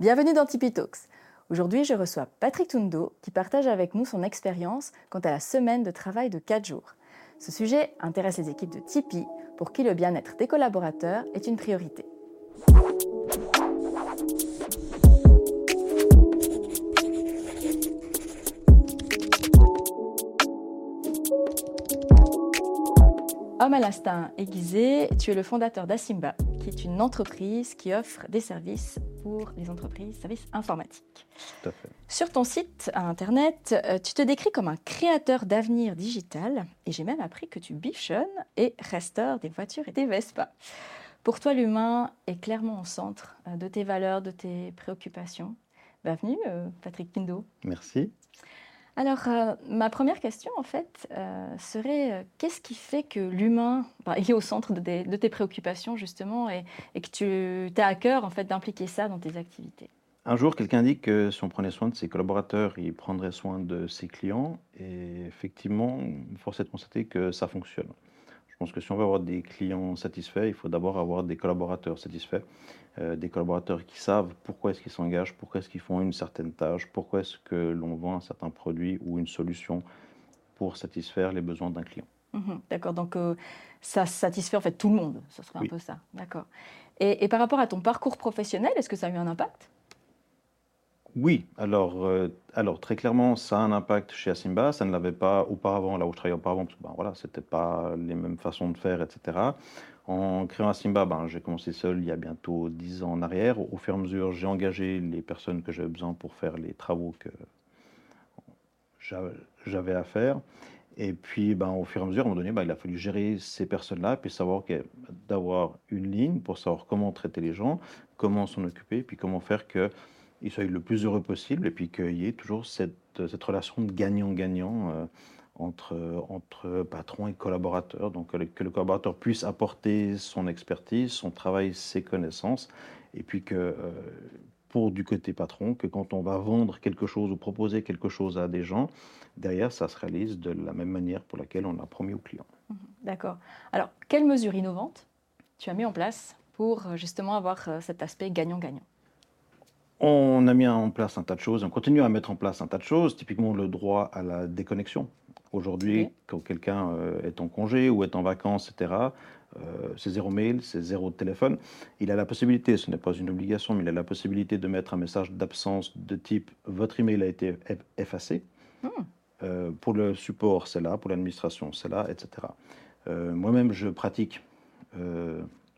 Bienvenue dans Tipeee Talks. Aujourd'hui, je reçois Patrick Tundo qui partage avec nous son expérience quant à la semaine de travail de 4 jours. Ce sujet intéresse les équipes de Tipeee pour qui le bien-être des collaborateurs est une priorité. Homme à l'instinct aiguisé, tu es le fondateur d'Asimba, qui est une entreprise qui offre des services pour les entreprises, services informatiques. Tout à fait. Sur ton site à Internet, euh, tu te décris comme un créateur d'avenir digital, et j'ai même appris que tu bichonnes et restaures des voitures et des Vespa. Pour toi, l'humain est clairement au centre euh, de tes valeurs, de tes préoccupations. Bienvenue, euh, Patrick Pindo. Merci. Alors, euh, ma première question, en fait, euh, serait euh, qu'est-ce qui fait que l'humain bah, est au centre de, tes préoccupations, justement, et, et que tu as à cœur, en fait, d'impliquer ça dans tes activités? Un jour, quelqu'un dit que si on prenait soin de ses collaborateurs, il prendrait soin de ses clients. Et effectivement, force est de constater que ça fonctionne. Je pense que si on veut avoir des clients satisfaits, il faut d'abord avoir des collaborateurs satisfaits. Euh, des collaborateurs qui savent pourquoi est-ce qu'ils s'engagent, pourquoi est-ce qu'ils font une certaine tâche, pourquoi est-ce que l'on vend un certain produit ou une solution pour satisfaire les besoins d'un client. Mhm, D'accord, donc euh, ça satisfait, en fait, tout le monde, ce serait un peu ça. D'accord. Et, et par rapport à ton parcours professionnel, est-ce que ça a eu un impact? Oui, alors, euh, alors très clairement, ça a un impact chez Asimba. Ça ne l'avait pas auparavant, là où je travaillais auparavant, parce que ben, voilà, c'était pas les mêmes façons de faire, etc. En créant Asimba, ben, j'ai commencé seul il y a bientôt 10 ans en arrière. Au fur et à mesure, j'ai engagé les personnes que j'avais besoin pour faire les travaux que j'avais à faire. Et puis, ben, au fur et à mesure, à un moment donné, ben, il a fallu gérer ces personnes-là, puis savoir que- d'avoir une ligne pour savoir comment traiter les gens, comment s'en occuper, puis comment faire que ils soient le plus heureux possible et puis qu'il y ait toujours cette, relation de gagnant-gagnant euh, entre, entre patron et collaborateur. Donc que le, que le collaborateur puisse apporter son expertise, son travail, ses connaissances et puis que euh, pour du côté patron, que quand on va vendre quelque chose ou proposer quelque chose à des gens, derrière ça se réalise de la même manière pour laquelle on l'a promis au client. D'accord. Alors, quelles mesures innovantes tu as mis en place pour euh, justement avoir euh, cet aspect gagnant-gagnant? On a mis en place un tas de choses, on continue à mettre en place un tas de choses, typiquement le droit à la déconnexion. Aujourd'hui, quand quelqu'un euh, est en congé ou est en vacances, etc., euh, c'est zéro mail, c'est zéro téléphone. Il a la possibilité, ce n'est pas une obligation, mais il a la possibilité de mettre un message d'absence de type votre email a été eff- effacé. Hmm. Euh, pour le support, c'est là, pour l'administration, c'est là, etc. Euh, Moi-même, je pratique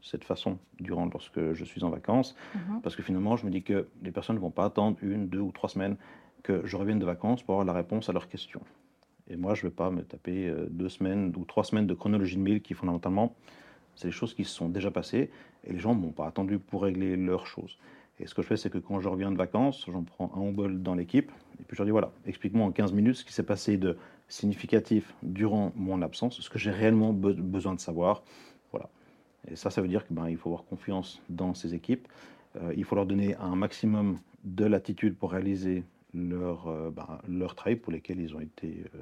cette façon durant lorsque je suis en vacances. Mhm. Parce que finalement, je me dis que les personnes ne vont pas attendre une, deux ou trois semaines que je revienne de vacances pour avoir la réponse à leurs questions. Et moi, je ne vais pas me taper euh, deux semaines ou trois semaines de chronologie de mail qui, fondamentalement, c'est des choses qui se sont déjà passées et les gens ne m'ont pas attendu pour régler leurs choses. Et ce que je fais, c'est que quand je reviens de vacances, j'en prends un bol dans l'équipe et puis je leur dis voilà, explique-moi en 15 minutes ce qui s'est passé de significatif durant mon absence, ce que j'ai réellement be- besoin de savoir. Et ça, ça veut dire qu'il ben, faut avoir confiance dans ces équipes. Euh, il faut leur donner un maximum de latitude pour réaliser leur, euh, ben, leur travail pour lesquels ils ont été, euh,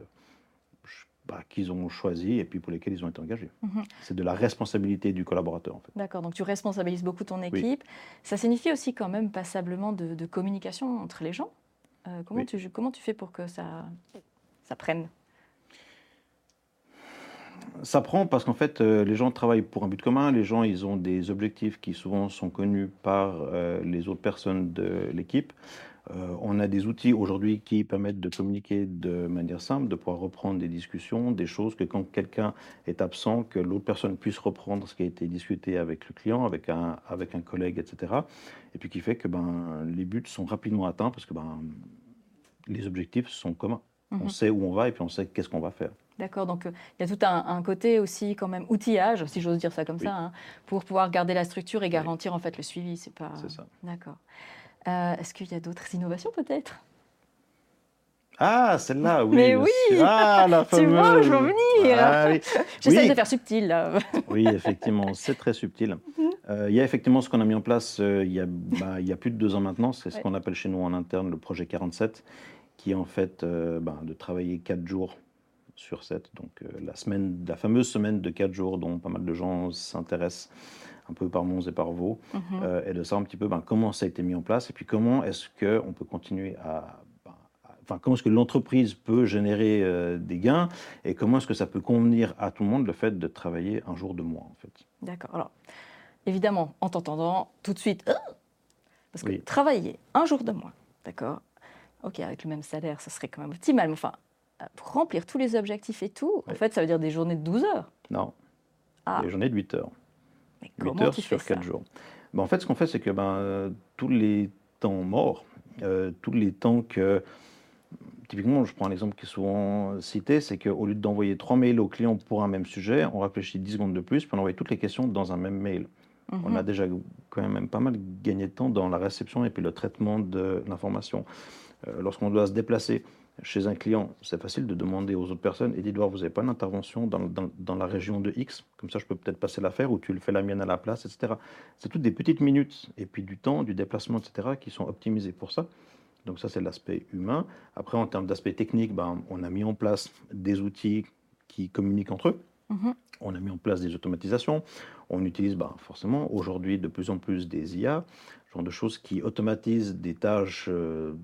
bah, qu'ils ont choisi et puis pour lesquels ils ont été engagés. Mhm. C'est de la responsabilité du collaborateur en fait. D'accord, donc tu responsabilises beaucoup ton Oui. équipe. Ça signifie aussi quand même passablement de, de communication entre les gens. Euh, comment, Oui. tu, comment tu fais pour que ça, ça prenne Ça prend parce qu'en fait, euh, les gens travaillent pour un but commun. Les gens, ils ont des objectifs qui souvent sont connus par euh, les autres personnes de l'équipe. Euh, on a des outils aujourd'hui qui permettent de communiquer de manière simple, de pouvoir reprendre des discussions, des choses que quand quelqu'un est absent, que l'autre personne puisse reprendre ce qui a été discuté avec le client, avec un, avec un collègue, etc. Et puis qui fait que ben, les buts sont rapidement atteints parce que ben, les objectifs sont communs. Mhm. On sait où on va et puis on sait qu'est-ce qu'on va faire. D'accord, donc euh, il y a tout un, un côté aussi quand même outillage, si j'ose dire ça comme Oui. ça, hein, pour pouvoir garder la structure et garantir en fait le suivi. C'est pas. C'est ça. D'accord. Euh, Est-ce qu'il y a d'autres innovations peut-être? Ah, celle-là, oui. Mais oui. Ah, la Tu vois, fameuse. je veux en venir. Ah, oui. J'essaie Oui. de faire subtil là. Oui, effectivement, c'est très subtil. Mhm. Euh, il y a effectivement ce qu'on a mis en place euh, il, y a, bah, il y a plus de deux ans maintenant. C'est ce qu'on appelle chez nous en interne le projet 47, qui est en fait euh, bah, de travailler quatre jours sur 7. Donc euh, la, semaine, la fameuse semaine de quatre jours dont pas mal de gens s'intéressent un peu par Mons et par Vaux, Mhm. euh, et de savoir un petit peu ben, comment ça a été mis en place et puis comment est-ce qu'on peut continuer à. ben, à- Enfin, comment est-ce que l'entreprise peut générer euh, des gains et comment est-ce que ça peut convenir à tout le monde le fait de travailler un jour de moins en fait. D'accord. Alors, évidemment, en t'entendant, tout de suite, Ah parce que Oui. travailler un jour de moins, d'accord Ok, avec le même salaire, ça serait quand même optimal, mais enfin, pour remplir tous les objectifs et tout, en fait, ça veut dire des journées de 12 heures. Non, Ah, des journées de 8 heures. mais 8 comment heures sur fais 4 ça jours. Ben, en fait, ce qu'on fait, c'est que ben, euh, tous les temps morts, euh, tous les temps que. Typiquement, je prends un exemple qui est souvent cité, c'est qu'au lieu d'envoyer trois mails aux clients pour un même sujet, on réfléchit 10 secondes de plus, puis on envoie toutes les questions dans un même mail. On Mhm. a déjà quand même pas mal gagné de temps dans la réception et puis le traitement de l'information. Euh, Lorsqu'on doit se déplacer chez un client, c'est facile de demander aux autres personnes et d'Edouard, vous n'avez pas d'intervention dans, dans- dans la région de X? Comme ça, je peux peut-être passer l'affaire ou tu le fais la mienne à la place, etc. C'est toutes des petites minutes et puis du temps, du déplacement, etc. qui sont optimisés pour ça. Donc ça, c'est l'aspect humain. Après, en termes d'aspect technique, ben, on a mis en place des outils qui communiquent entre eux. Mhm. On a mis en place des automatisations. On utilise ben, forcément aujourd'hui de plus en plus des IA, genre de choses qui automatisent des tâches euh,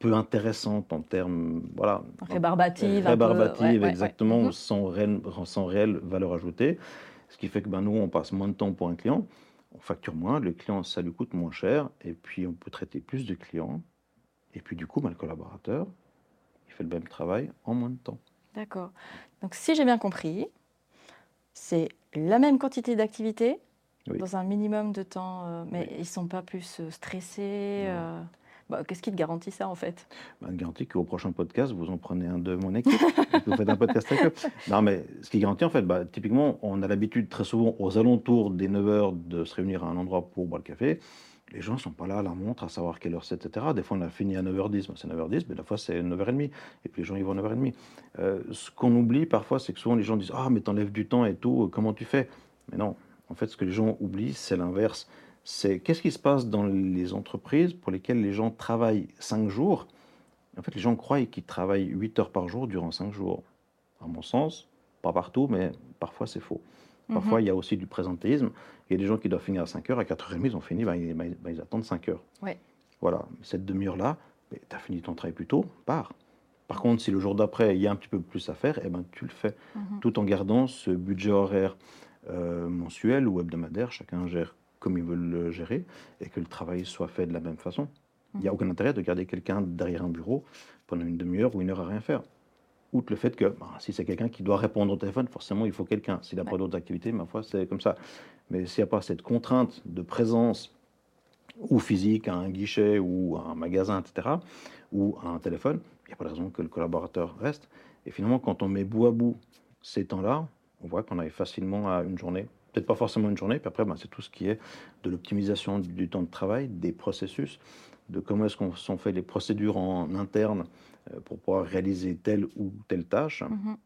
peu intéressantes en termes, voilà, Rébarbative, un peu, rébarbative, ouais, ouais, ouais. exactement, sans, réelle, sans réelle valeur ajoutée. Ce qui fait que ben, nous, on passe moins de temps pour un client, on facture moins, le client, ça lui coûte moins cher, et puis on peut traiter plus de clients. Et puis du coup, ben, le collaborateur, il fait le même travail en moins de temps. D'accord. Donc, si j'ai bien compris, c'est la même quantité d'activité Oui. dans un minimum de temps, euh, mais Oui. ils ne sont pas plus euh, stressés. euh, bah, Qu'est-ce qui te garantit ça, en fait? Ben, garantit qu'au prochain podcast, vous en prenez un de mon équipe vous faites un podcast avec eux. Non, mais ce qui garantit, en fait, bah, typiquement, on a l'habitude très souvent aux alentours des 9h de se réunir à un endroit pour boire le café. Les gens ne sont pas là à la montre, à savoir quelle heure c'est, etc. Des fois, on a fini à 9h10, ben, c'est 9h10, mais la fois, c'est 9h30. Et puis, les gens, ils vont à 9h30. Euh, ce qu'on oublie parfois, c'est que souvent, les gens disent Ah, mais t'enlèves du temps et tout, euh, comment tu fais? Mais non, en fait, ce que les gens oublient, c'est l'inverse. C'est qu'est-ce qui se passe dans les entreprises pour lesquelles les gens travaillent 5 jours? En fait, les gens croient qu'ils travaillent 8 heures par jour durant 5 jours. À mon sens, pas partout, mais parfois c'est faux. Parfois, Mhm. il y a aussi du présentéisme. Il y a des gens qui doivent finir à 5 heures, à 4h30, ils ont fini, ben, ils, ben, ils attendent 5 heures. Ouais. Voilà, cette demi-heure-là, tu as fini ton travail plus tôt, pars. Par contre, si le jour d'après, il y a un petit peu plus à faire, eh ben, tu le fais, Mhm. tout en gardant ce budget horaire euh, mensuel ou hebdomadaire, chacun gère comme il veut le gérer, et que le travail soit fait de la même façon. Il n'y a Mhm. aucun intérêt de garder quelqu'un derrière un bureau pendant une demi-heure ou une heure à rien faire. Outre le fait que ben, si c'est quelqu'un qui doit répondre au téléphone, forcément il faut quelqu'un. S'il n'a pas d'autres activités, ma foi, c'est comme ça. Mais s'il n'y a pas cette contrainte de présence ou physique à un guichet ou à un magasin, etc., ou à un téléphone, il n'y a pas de raison que le collaborateur reste. Et finalement, quand on met bout à bout ces temps-là, on voit qu'on arrive facilement à une journée. Peut-être pas forcément une journée, puis après, ben, c'est tout ce qui est de l'optimisation du, du temps de travail, des processus, de comment est-ce qu'on sont fait les procédures en interne euh, pour pouvoir réaliser telle ou telle tâche. Mhm.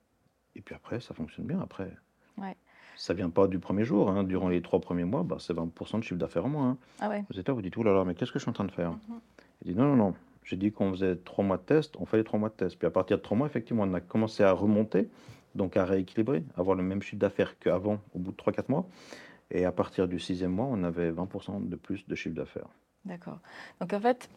Et puis après, ça fonctionne bien. Après, Ouais. ça vient pas du premier jour. hein. Durant les trois premiers mois, bah, c'est 20% de chiffre d'affaires en moins. hein. Ah ouais. Vous êtes là, vous dites, oh là là, mais qu'est-ce que je suis en train de faire? Mhm. Il dit, non, non, non. J'ai dit qu'on faisait trois mois de test, on fait les trois mois de test. Puis à partir de trois mois, effectivement, on a commencé à remonter, donc à rééquilibrer, avoir le même chiffre d'affaires qu'avant au bout de trois, quatre mois. Et à partir du sixième mois, on avait 20% de plus de chiffre d'affaires. D'accord. Donc en fait,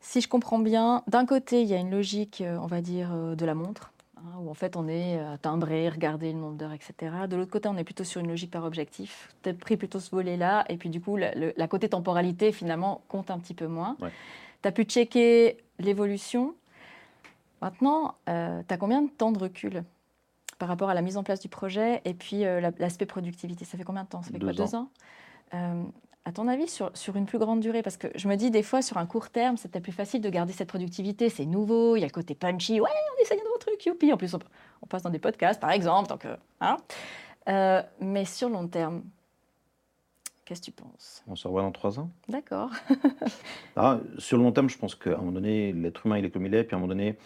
si je comprends bien, d'un côté, il y a une logique, euh, on va dire, euh, de la montre, hein, où en fait on est à timbrer, regarder le nombre d'heures, etc. De l'autre côté, on est plutôt sur une logique par objectif. Tu as pris plutôt ce volet-là, et puis du coup, la, le- la côté temporalité, finalement, compte un petit peu moins. Ouais. Tu as pu checker l'évolution. Maintenant, tu as combien de temps de recul? Par rapport à la mise en place du projet et puis euh, la- l'aspect productivité. Ça fait combien de temps? Ça fait quoi Deux Deux ans. Euh, à ton avis, sur, sur une plus grande durée, parce que je me dis des fois sur un court terme, c'est peut-être plus facile de garder cette productivité, c'est nouveau, il y a le côté punchy, ouais, on essaye un nouveau truc, youpi. En plus, on, on passe dans des podcasts, par exemple, donc, euh, hein. Euh, mais sur long terme, qu'est-ce que tu penses? On se revoit dans trois ans. D'accord. Ah, Sur le long terme, je pense qu'à un moment donné, l'être humain, il est comme il est, puis à un moment donné,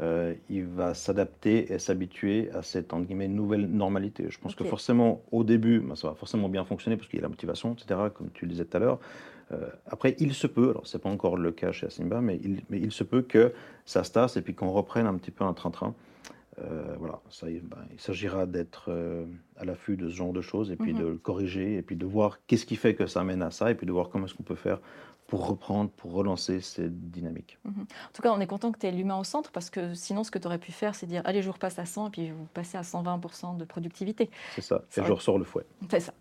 euh, il va s'adapter et s'habituer à cette entre guillemets, nouvelle normalité. Je pense que forcément, au début, ben, ça va forcément bien fonctionner parce qu'il y a la motivation, etc., comme tu le disais tout à l'heure. Euh, après, il se peut, alors c'est pas encore le cas chez Asimba, mais il, mais il se peut que ça se tasse et puis qu'on reprenne un petit peu un train-train. Euh, voilà, ça, ben, il s'agira d'être à l'affût de ce genre de choses et puis mhm. de le corriger et puis de voir qu'est-ce qui fait que ça amène à ça et puis de voir comment est-ce qu'on peut faire pour reprendre, pour relancer cette dynamique. Mhm. En tout cas, on est content que tu aies l'humain au centre parce que sinon, ce que tu aurais pu faire, c'est dire allez, je vous repasse à 100 et puis vous passez à 120% de productivité. C'est ça, et je ressors le fouet. C'est ça.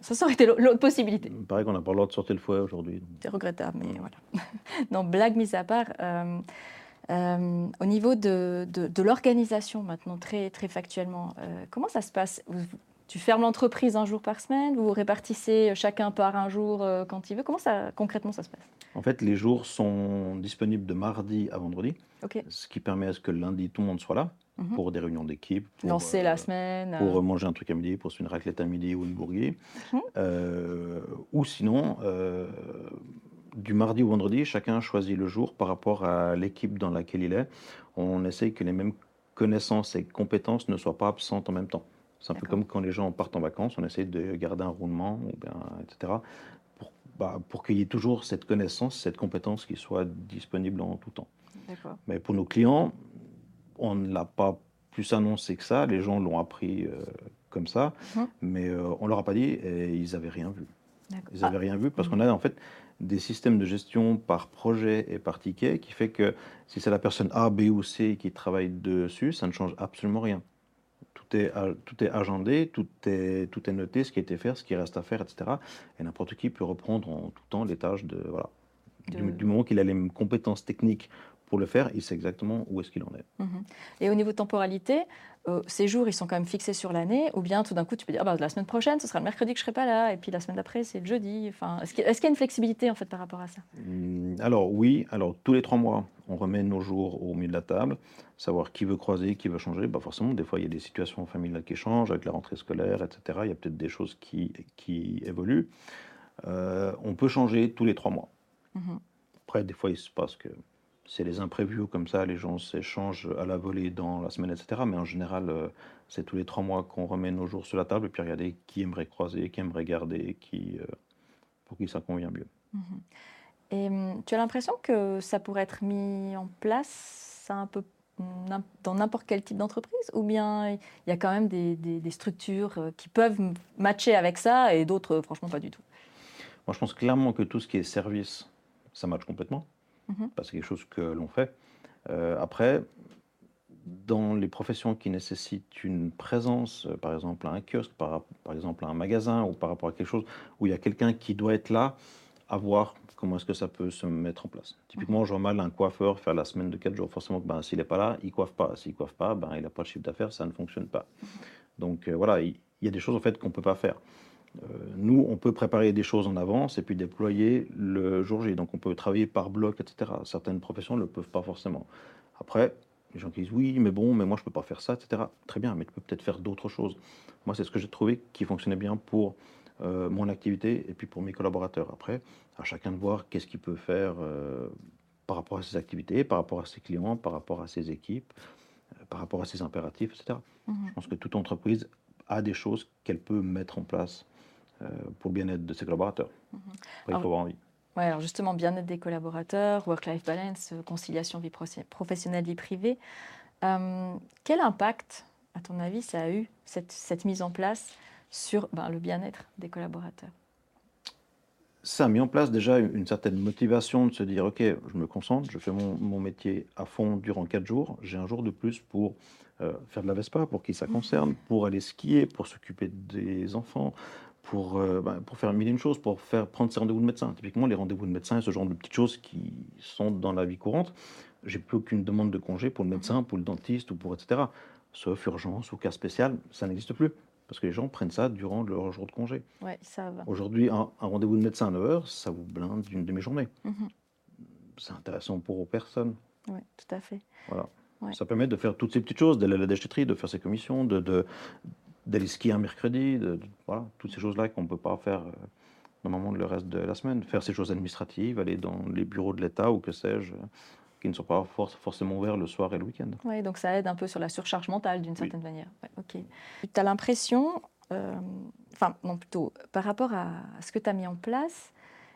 Ça aurait été l'autre possibilité. Il paraît qu'on n'a pas le droit de sortir le fouet aujourd'hui. C'est regrettable, mais voilà. non, blague mise à part, euh, euh, au niveau de, de, l'organisation maintenant, très, très factuellement, euh, comment ça se passe? Tu fermes l'entreprise un jour par semaine Vous répartissez chacun par un jour quand il veut Comment ça, concrètement ça se passe? En fait, les jours sont disponibles de mardi à vendredi, ce qui permet à ce que lundi, tout le monde soit là. Mhm. pour des réunions d'équipe. Lancer la semaine. Pour euh. manger un truc à midi, pour se faire une raclette à midi ou une bourguée. Mhm. Euh, ou sinon, euh, du mardi au vendredi, chacun choisit le jour par rapport à l'équipe dans laquelle il est. On essaye que les mêmes connaissances et compétences ne soient pas absentes en même temps. C'est un peu comme quand les gens partent en vacances, on essaye de garder un roulement, ou bien, etc. Pour, bah, pour qu'il y ait toujours cette connaissance, cette compétence qui soit disponible en tout temps. Mais pour nos clients, on ne l'a pas plus annoncé que ça, les gens l'ont appris euh, comme ça, mhm. mais euh, on ne leur a pas dit et ils n'avaient rien vu. Ils n'avaient rien vu parce mhm. qu'on a en fait des systèmes de gestion par projet et par ticket qui fait que si c'est la personne A, B ou C qui travaille dessus, ça ne change absolument rien. Tout est, tout est agendé, tout est, tout est noté, ce qui a été fait, ce qui reste à faire, etc. Et n'importe qui peut reprendre en tout temps les tâches de... Voilà. Du, du, moment qu'il a les compétences techniques pour le faire, il sait exactement où est-ce qu'il en est. Mhm. Et au niveau de temporalité, euh, ces jours, ils sont quand même fixés sur l'année, ou bien tout d'un coup, tu peux dire, ah bah, la semaine prochaine, ce sera le mercredi que je serai pas là, et puis la semaine d'après, c'est le jeudi. Enfin, est-ce qu'il y, a une flexibilité en fait par rapport à ça? Hmm, Alors oui, alors tous les trois mois, on remet nos jours au milieu de la table, savoir qui veut croiser, qui veut changer. Bah forcément, des fois, il y a des situations familiales qui changent avec la rentrée scolaire, etc. Il y a peut-être des choses qui, qui évoluent. Euh, on peut changer tous les trois mois. Mhm. Après, des fois, il se passe que c'est les imprévus comme ça, les gens s'échangent à la volée dans la semaine, etc. Mais en général, euh, c'est tous les trois mois qu'on remet nos jours sur la table et puis regarder qui aimerait croiser, qui aimerait garder, qui, euh, pour qui ça convient mieux. Mhm. Et hum, tu as l'impression que ça pourrait être mis en place un peu dans n'importe quel type d'entreprise ou bien il y a quand même des, des, structures euh, qui peuvent matcher avec ça et d'autres franchement pas du tout Moi je pense clairement que tout ce qui est service, ça matche complètement. Mhm. c'est quelque chose que l'on fait. Euh, après, dans les professions qui nécessitent une présence, euh, par exemple à un kiosque, par, par, exemple à un magasin ou par rapport à quelque chose où il y a quelqu'un qui doit être là, à voir comment est-ce que ça peut se mettre en place. Typiquement, mhm. je vois mal un coiffeur faire la semaine de 4 jours. Forcément, ben, s'il n'est pas là, il coiffe pas. S'il coiffe pas, ben, il n'a pas de chiffre d'affaires, ça ne fonctionne pas. Donc euh, voilà, il, y a des choses en fait qu'on ne peut pas faire. Euh, nous, on peut préparer des choses en avance et puis déployer le jour J. Donc on peut travailler par bloc, etc. Certaines professions ne le peuvent pas forcément. Après, les gens qui disent oui, mais bon, mais moi je ne peux pas faire ça, etc. Très bien, mais tu peux peut-être faire d'autres choses. Moi, c'est ce que j'ai trouvé qui fonctionnait bien pour euh, mon activité et puis pour mes collaborateurs. Après, à chacun de voir qu'est-ce qu'il peut faire euh, par rapport à ses activités, par rapport à ses clients, par rapport à ses équipes, par rapport à ses impératifs, etc. Mhm. Je pense que toute entreprise a des choses qu'elle peut mettre en place euh, pour le bien-être de ses collaborateurs. Mhm. il faut avoir envie. Ouais, alors justement, bien-être des collaborateurs, work-life balance, euh, conciliation vie professionnelle, vie privée. Euh, quel impact, à ton avis, ça a eu, cette, cette mise en place, sur ben, le bien-être des collaborateurs ça a mis en place déjà une certaine motivation de se dire, OK, je me concentre, je fais mon, mon métier à fond durant quatre jours, j'ai un jour de plus pour faire de la Vespa, pour qui ça mhm. concerne, pour aller skier, pour s'occuper des enfants, pour, euh, bah, pour faire mille et une choses, pour faire prendre ses rendez-vous de médecin. Typiquement, les rendez-vous de médecin et ce genre de petites choses qui sont dans la vie courante, j'ai plus aucune demande de congé pour le médecin, pour le dentiste ou pour etc. Sauf urgence ou cas spécial, ça n'existe plus. Parce que les gens prennent ça durant leur jour de congé. Ouais. Aujourd'hui, un, rendez-vous de médecin à 9 heures, ça vous blinde d'une demi-journée. Mhm. C'est intéressant pour personne. Oui, tout à fait. Voilà. Ça permet de faire toutes ces petites choses, d'aller à la déchetterie, de faire ses commissions, de, d'aller skier un mercredi, de, voilà, toutes ces choses-là qu'on ne peut pas faire euh, normalement le reste de la semaine. Faire ces choses administratives, aller dans les bureaux de l'État ou que sais-je, qui ne sont pas forcément ouverts le soir et le week-end. Oui, donc ça aide un peu sur la surcharge mentale d'une certaine manière. ok. Tu as l'impression, euh, enfin non plutôt, par rapport à ce que tu as mis en place,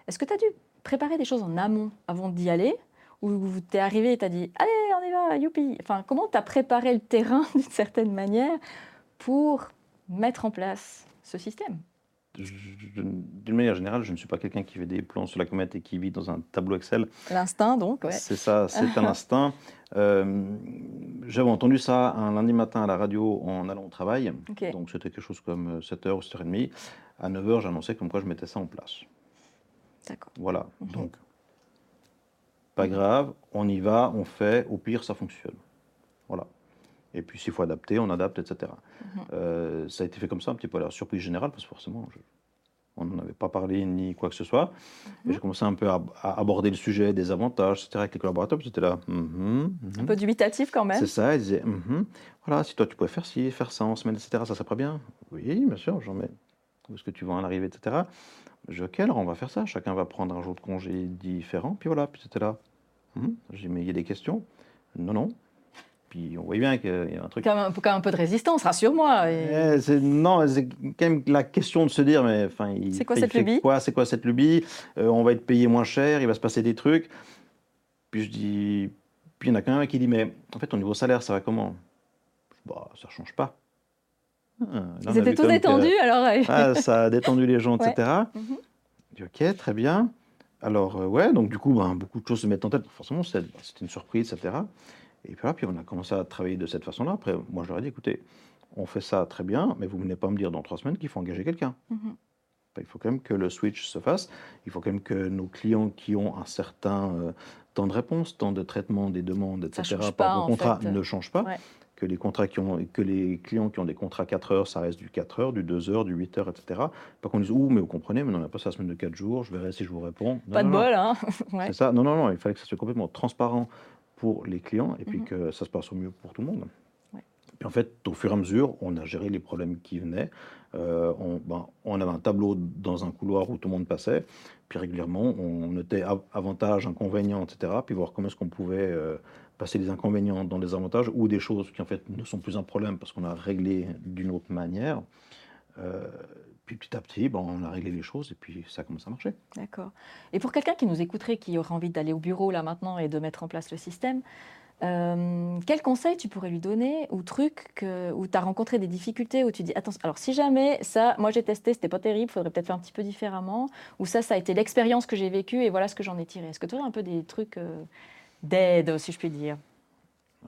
est-ce que tu as dû préparer des choses en amont avant d'y aller? Ou tu es arrivé et tu as dit allez on y va youpi Enfin, comment tu as préparé le terrain d'une certaine manière pour mettre en place ce système? D'une manière générale, je ne suis pas quelqu'un qui fait des plans sur la comète et qui vit dans un tableau Excel. L'instinct, donc, ouais. C'est ça, c'est un instinct. Euh, j'avais entendu ça un lundi matin à la radio en allant au travail. Donc, c'était quelque chose comme 7h ou 7h30. À 9h, j'annonçais comme quoi je mettais ça en place. D'accord. Voilà. Mhm. Donc, pas grave, on y va, on fait. Au pire, ça fonctionne. Voilà. Et puis s'il faut adapter, on adapte, etc. Mhm. Euh, ça a été fait comme ça, un petit peu à la surprise générale, parce que forcément, on n'en avait pas parlé ni quoi que ce soit. Et mhm. j'ai commencé un peu à, aborder le sujet des avantages, etc. avec les collaborateurs, c'était là. Mhm, un peu dubitatif quand même. C'est ça, ils disaient, voilà, si toi tu pouvais faire ci, faire ça en semaine, etc., ça serait bien. Oui, bien sûr, j'en mets. Où est-ce que tu vas en arriver, etc. Je dis, ok, alors on va faire ça? Chacun va prendre un jour de congé différent. Puis voilà, puis c'était là. J'ai dit, mais il y a des questions? Non, non. Puis on voit bien qu'il y a un truc. Quand même, quand même un peu de résistance, rassure-moi. Et... Eh, non, c'est quand même la question de se dire, mais enfin, c'est quoi, cette lubie? quoi, C'est quoi cette lubie? Euh, On va être payé moins cher, il va se passer des trucs. Puis je dis, puis il y en a quand même un qui dit, mais en fait, ton niveau salaire, ça va comment? Bah, ça change pas. Ah, Ils étaient tous détendus, alors. ah, ça a détendu les gens, etc. Mhm. Je dis, ok, très bien. Alors, euh, ouais, donc du coup, ben, beaucoup de choses se mettent en tête. Forcément, c'était une surprise, etc. Et puis, là, puis on a commencé à travailler de cette façon-là. Après, moi, je leur ai dit, écoutez, on fait ça très bien, mais vous ne venez pas me dire dans trois semaines qu'il faut engager quelqu'un. Mhm. Ben, il faut quand même que le switch se fasse. Il faut quand même que nos clients qui ont un certain euh, temps de réponse, temps de traitement des demandes, etc., par vos contrats ne changent pas. Que les, contrats qui ont, que les clients qui ont des contrats 4 heures, ça reste du 4 heures, du 2 heures, du 8 heures, etc. Pas qu'on dise, ouh, mais vous comprenez, mais on n'a pas ça la semaine de 4 jours, je verrai si je vous réponds. pas de bol, hein C'est ça. Non, non, non, il fallait que ça soit complètement transparent pour les clients et puis mhm. que ça se passe au mieux pour tout le monde. Puis en fait, au fur et à mesure, on a géré les problèmes qui venaient. Euh, on, ben, on, avait un tableau dans un couloir où tout le monde passait. Puis régulièrement, on notait avantages, inconvénients, etc. Puis voir comment est-ce qu'on pouvait euh, passer les inconvénients dans les avantages ou des choses qui en fait ne sont plus un problème parce qu'on a réglé d'une autre manière. Euh, puis petit à petit, bon, on a réglé les choses et puis ça commence à marcher. D'accord. Et pour quelqu'un qui nous écouterait, qui aurait envie d'aller au bureau là maintenant et de mettre en place le système, euh, quel conseil tu pourrais lui donner ou truc que, où tu as rencontré des difficultés, où tu dis, attends, alors si jamais ça, moi j'ai testé, c'était pas terrible, faudrait peut-être faire un petit peu différemment, ou ça, ça a été l'expérience que j'ai vécue et voilà ce que j'en ai tiré. Est-ce que tu aurais un peu des trucs euh, d'aide, si je puis dire?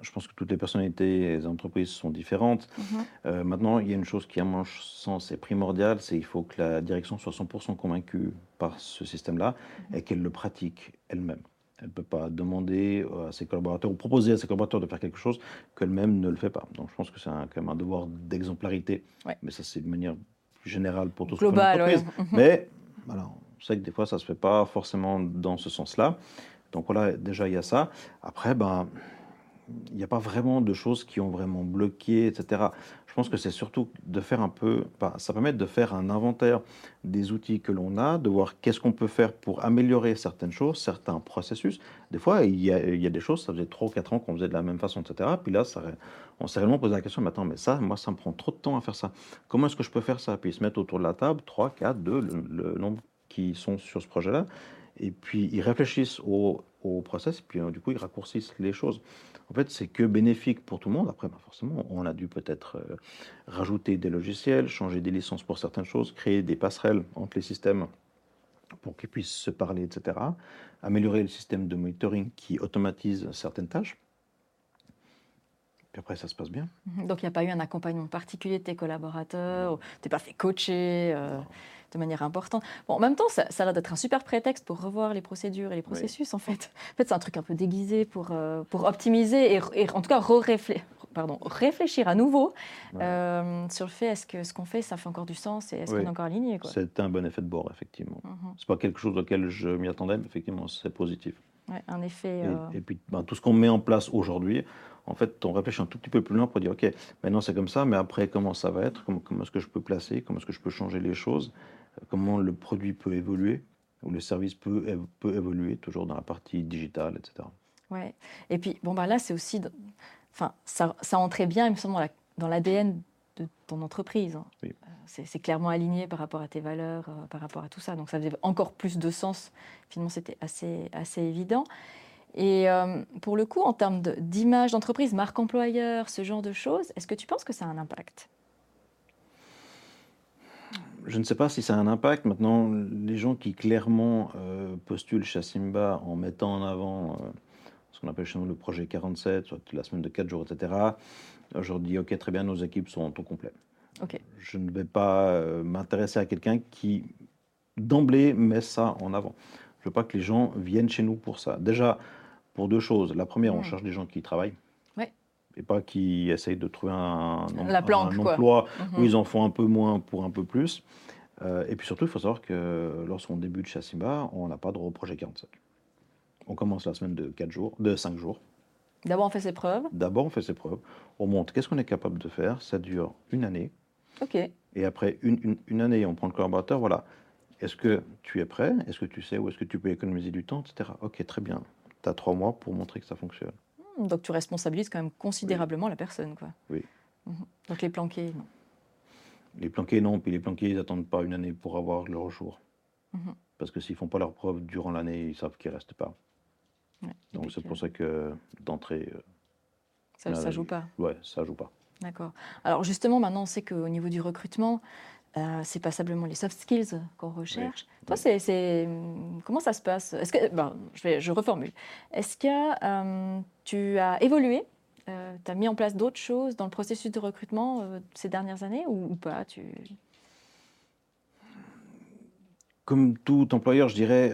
Je pense que toutes les personnalités et les entreprises sont différentes. Mhm. Euh, maintenant, il y a une chose qui, à mon sens, est primordiale, c'est qu'il faut que la direction soit 100% convaincue par ce système-là mhm. et qu'elle le pratique elle-même. Elle ne peut pas demander à ses collaborateurs ou proposer à ses collaborateurs de faire quelque chose qu'elle-même ne le fait pas. Donc je pense que c'est quand même un devoir d'exemplarité. Mais ça, c'est de manière plus générale pour toutes les entreprises. Mhm. Mais voilà, on sait que des fois, ça ne se fait pas forcément dans ce sens-là. Donc voilà, déjà, il y a ça. Après, ben il n'y a pas vraiment de choses qui ont vraiment bloqué, etc. Je pense que c'est surtout de faire un peu, ça permet de faire un inventaire des outils que l'on a, de voir qu'est-ce qu'on peut faire pour améliorer certaines choses, certains processus. Des fois, il y a, des choses, ça faisait 3 ou 4 ans qu'on faisait de la même façon, etc. Puis là, on s'est réellement posé la question, mais attends, mais ça, moi, ça me prend trop de temps à faire ça. Comment est-ce que je peux faire ça? Puis ils se mettent autour de la table, 3, 4, 2, le, nombre qui sont sur ce projet-là. Et puis ils réfléchissent au, au process, puis euh, du coup, ils raccourcissent les choses en fait, c'est que bénéfique pour tout le monde. Après, bah, forcément, on a dû peut-être euh, rajouter des logiciels, changer des licences pour certaines choses, créer des passerelles entre les systèmes pour qu'ils puissent se parler, etc. Améliorer le système de monitoring qui automatise certaines tâches. Après, ça se passe bien. Donc, il n'y a pas eu un accompagnement particulier de tes collaborateurs, tu n'es pas fait coacher euh, de manière importante. Bon, en même temps, ça, ça a l'air d'être un super prétexte pour revoir les procédures et les processus, en fait. En fait, c'est un truc un peu déguisé pour, euh, pour optimiser et, en tout cas pardon, réfléchir à nouveau euh, sur le fait est-ce que ce qu'on fait, ça fait encore du sens et est-ce qu'on est encore aligné C'est un bon effet de bord, effectivement. Ce mhm. C'est pas quelque chose auquel je m'y attendais, mais effectivement, c'est positif. Ouais, un effet. Et, puis, ben, tout ce qu'on met en place aujourd'hui, en fait, on réfléchit un tout petit peu plus loin pour dire, OK, maintenant c'est comme ça, mais après, comment ça va être? Comment, comment est-ce que je peux placer? Comment est-ce que je peux changer les choses? Comment le produit peut évoluer, ou le service peut, peut évoluer, toujours dans la partie digitale, etc. Ouais. Et puis, bon, bah là, c'est aussi. Enfin, ça, ça entrait bien, il me semble, dans l'ADN de ton entreprise. Hein. Euh, c'est clairement aligné par rapport à tes valeurs, euh, par rapport à tout ça. Donc, ça faisait encore plus de sens. Finalement, c'était assez, assez évident. Et euh, pour le coup, en termes d'image d'entreprise, marque employeur, ce genre de choses, est-ce que tu penses que ça a un impact? Je ne sais pas si ça a un impact. Maintenant, les gens qui clairement euh, postulent chez Simba en mettant en avant euh, ce qu'on appelle chez nous le projet 47, soit la semaine de 4 jours, etc., je leur dis, OK, très bien, nos équipes sont au complet. Je ne vais pas euh, m'intéresser à quelqu'un qui, d'emblée, met ça en avant. Je veux pas que les gens viennent chez nous pour ça. Déjà, pour deux choses. La première, on hmm. cherche des gens qui travaillent et pas qui essayent de trouver un, emploi où mhm. ils en font un peu moins pour un peu plus. Euh, et puis surtout, il faut savoir que lorsqu'on débute chez Asimba, on n'a pas de projet 47. On commence la semaine de 4 jours, de 5 jours. D'abord, on fait ses preuves. D'abord, on fait ses preuves. On montre qu'est-ce qu'on est capable de faire. Ça dure une année. OK. Et après une, une, année, on prend le collaborateur. Voilà. Est-ce que tu es prêt? Est-ce que tu sais où est-ce que tu peux économiser du temps, etc. Ok, très bien. Tu as trois mois pour montrer que ça fonctionne. Donc tu responsabilises quand même considérablement la personne. Quoi. Oui. Mhm. Donc les planqués, non. Les planqués, non. Puis les planqués, ils n'attendent pas une année pour avoir leur jour. Mhm. Parce que s'ils ne font pas leur preuve durant l'année, ils savent qu'ils ne restent pas. Donc c'est pour ça que d'entrée. Euh, ça ne joue pas. Ouais, ça joue pas. D'accord. Alors justement, maintenant, on sait qu'au niveau du recrutement, euh, c'est passablement les soft skills qu'on recherche. Toi, c'est, comment ça se passe? Est-ce que, je, vais, je reformule. Est-ce que euh, tu as évolué? Euh, Tu as mis en place d'autres choses dans le processus de recrutement ces dernières années ou, pas? Tu... Comme tout employeur, je dirais,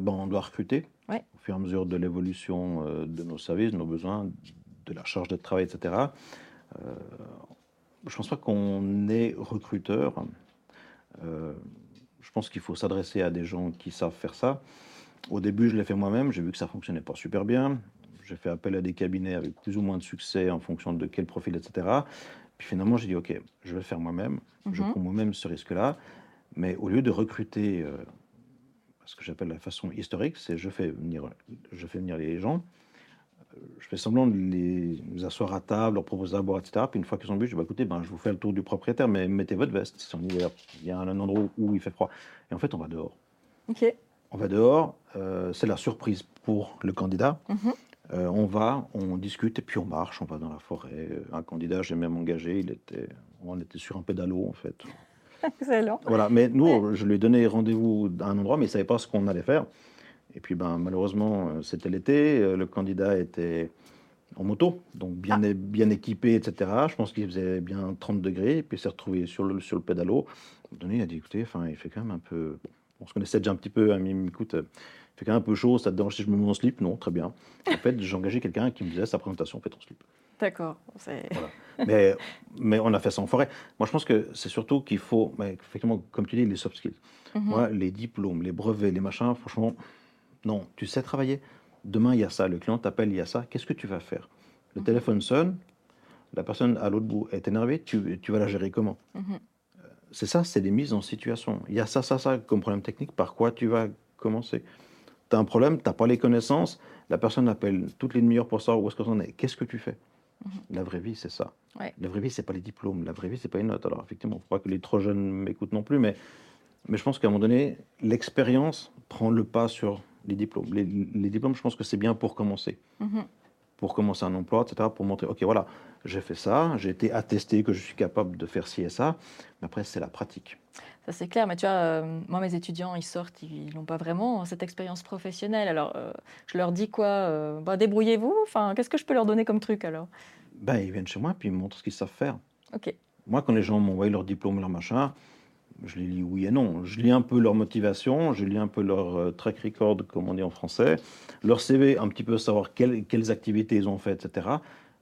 bon, on doit recruter au fur et à mesure de l'évolution de nos services, de nos besoins, de la charge de travail, etc je ne pense pas qu'on est recruteur. Euh, je pense qu'il faut s'adresser à des gens qui savent faire ça. Au début, je l'ai fait moi-même. J'ai vu que ça fonctionnait pas super bien. J'ai fait appel à des cabinets avec plus ou moins de succès en fonction de quel profil, etc. Puis finalement, j'ai dit OK, je vais le faire moi-même. Je mhm. prends moi-même ce risque-là. Mais au lieu de recruter, euh, ce que j'appelle la façon historique, c'est je fais venir, je fais venir les gens je fais semblant de les asseoir à table, leur proposer à boire, etc. Puis une fois qu'ils sont venus, je dis bah, écoutez, ben, je vous fais le tour du propriétaire, mais mettez votre veste. Si en hiver, il y a un endroit où il fait froid. Et en fait, on va dehors. Ok. On va dehors, euh, c'est la surprise pour le candidat. Mhm. Euh, on va, on discute et puis on marche, on va dans la forêt. Un candidat, j'ai même engagé, il était, on était sur un pédalo en fait. Excellent. Voilà, mais nous, je lui ai donné rendez-vous à un endroit, mais il ne savait pas ce qu'on allait faire. Et puis ben, malheureusement, euh, c'était l'été, euh, le candidat était en moto, donc bien, ah. bien équipé, etc. Je pense qu'il faisait bien 30 degrés, et puis il s'est retrouvé sur le, sur le pédalo. Donné, il a dit, écoutez, enfin, il fait quand même un peu... on se connaissait déjà un petit peu, hein, mais écoute, il fait quand même un peu chaud, ça te dérange si je me mets en slip? Non, très bien. En fait, j'ai engagé quelqu'un qui me disait sa présentation, fait en slip. D'accord. Mais, mais on a fait ça en forêt. Moi, je pense que c'est surtout qu'il faut, effectivement, comme tu dis, les soft skills. Mhm. Moi, les diplômes, les brevets, les machins, franchement, non, tu sais travailler. Demain, il y a ça. Le client t'appelle, il y a ça. Qu'est-ce que tu vas faire? Le mhm. téléphone sonne. La personne à l'autre bout est énervée. Tu, vas la gérer comment? Mhm. euh, C'est ça, c'est des mises en situation. Il y a ça, ça, ça comme problème technique. Par quoi tu vas commencer? Tu as un problème, tu n'as pas les connaissances. La personne appelle toutes les demi-heures pour savoir où est-ce qu'on est. Qu'est-ce que tu fais? Mhm. La vraie vie, c'est ça. La vraie vie, c'est pas les diplômes. La vraie vie, c'est pas les notes. Alors, effectivement, il faut pas que les trop jeunes m'écoutent non plus, mais, mais je pense qu'à un moment donné, l'expérience prend le pas sur les diplômes. Les, diplômes, je pense que c'est bien pour commencer. Mhm. Pour commencer un emploi, etc. Pour montrer, OK, voilà, j'ai fait ça, j'ai été attesté que je suis capable de faire ci et ça. Mais après, c'est la pratique. Ça, c'est clair. Mais tu vois, euh, moi, mes étudiants, ils sortent, ils n'ont pas vraiment cette expérience professionnelle. Alors, euh, je leur dis quoi euh, bah, Débrouillez-vous. Enfin, qu'est-ce que je peux leur donner comme truc alors? Ben, Ils viennent chez moi, puis ils me montrent ce qu'ils savent faire. OK. Moi, quand les gens m'envoient leur diplôme, leur machin, je les lis oui et non. Je lis un peu leur motivation, je lis un peu leur euh, track record, comme on dit en français, leur CV, un petit peu savoir quelles, quelles activités ils ont fait, etc.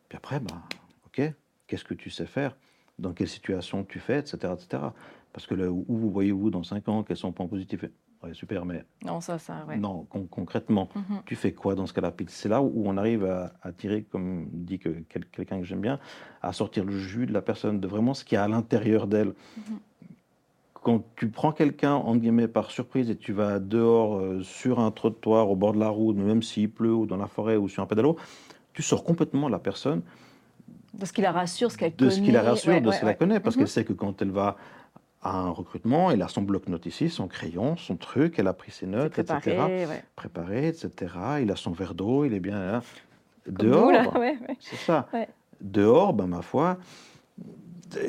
Puis après, bah, ok, qu'est-ce que tu sais faire? Dans quelle situation tu fais, etc. etc. Parce que là, où vous voyez-vous dans 5 ans Quels sont les points positifs? Ouais, super, mais. Non, ça, ça, ouais. Non, concrètement, mhm. tu fais quoi dans ce cas-là? C'est là où on arrive à, tirer, comme dit que quelqu'un que j'aime bien, à sortir le jus de la personne, de vraiment ce qu'il y a à l'intérieur d'elle. Mhm quand tu prends quelqu'un, en guillemets, par surprise et tu vas dehors euh, sur un trottoir, au bord de la route, même s'il pleut, ou dans la forêt, ou sur un pédalo, tu sors complètement la personne. De ce qui la rassure, ce qu'elle connaît. De ce qui la rassure, de ce qu'elle connaît, parce qu'elle mhm. sait que quand elle va un recrutement, elle a son bloc-notes ici, son crayon, son truc, elle a pris ses notes, préparé, etc. ouais. Préparé, etc. Il a son verre d'eau, il est bien là. Comme Dehors, nous, là, ouais, ouais. c'est ça. Ouais. Dehors, ben, ma foi,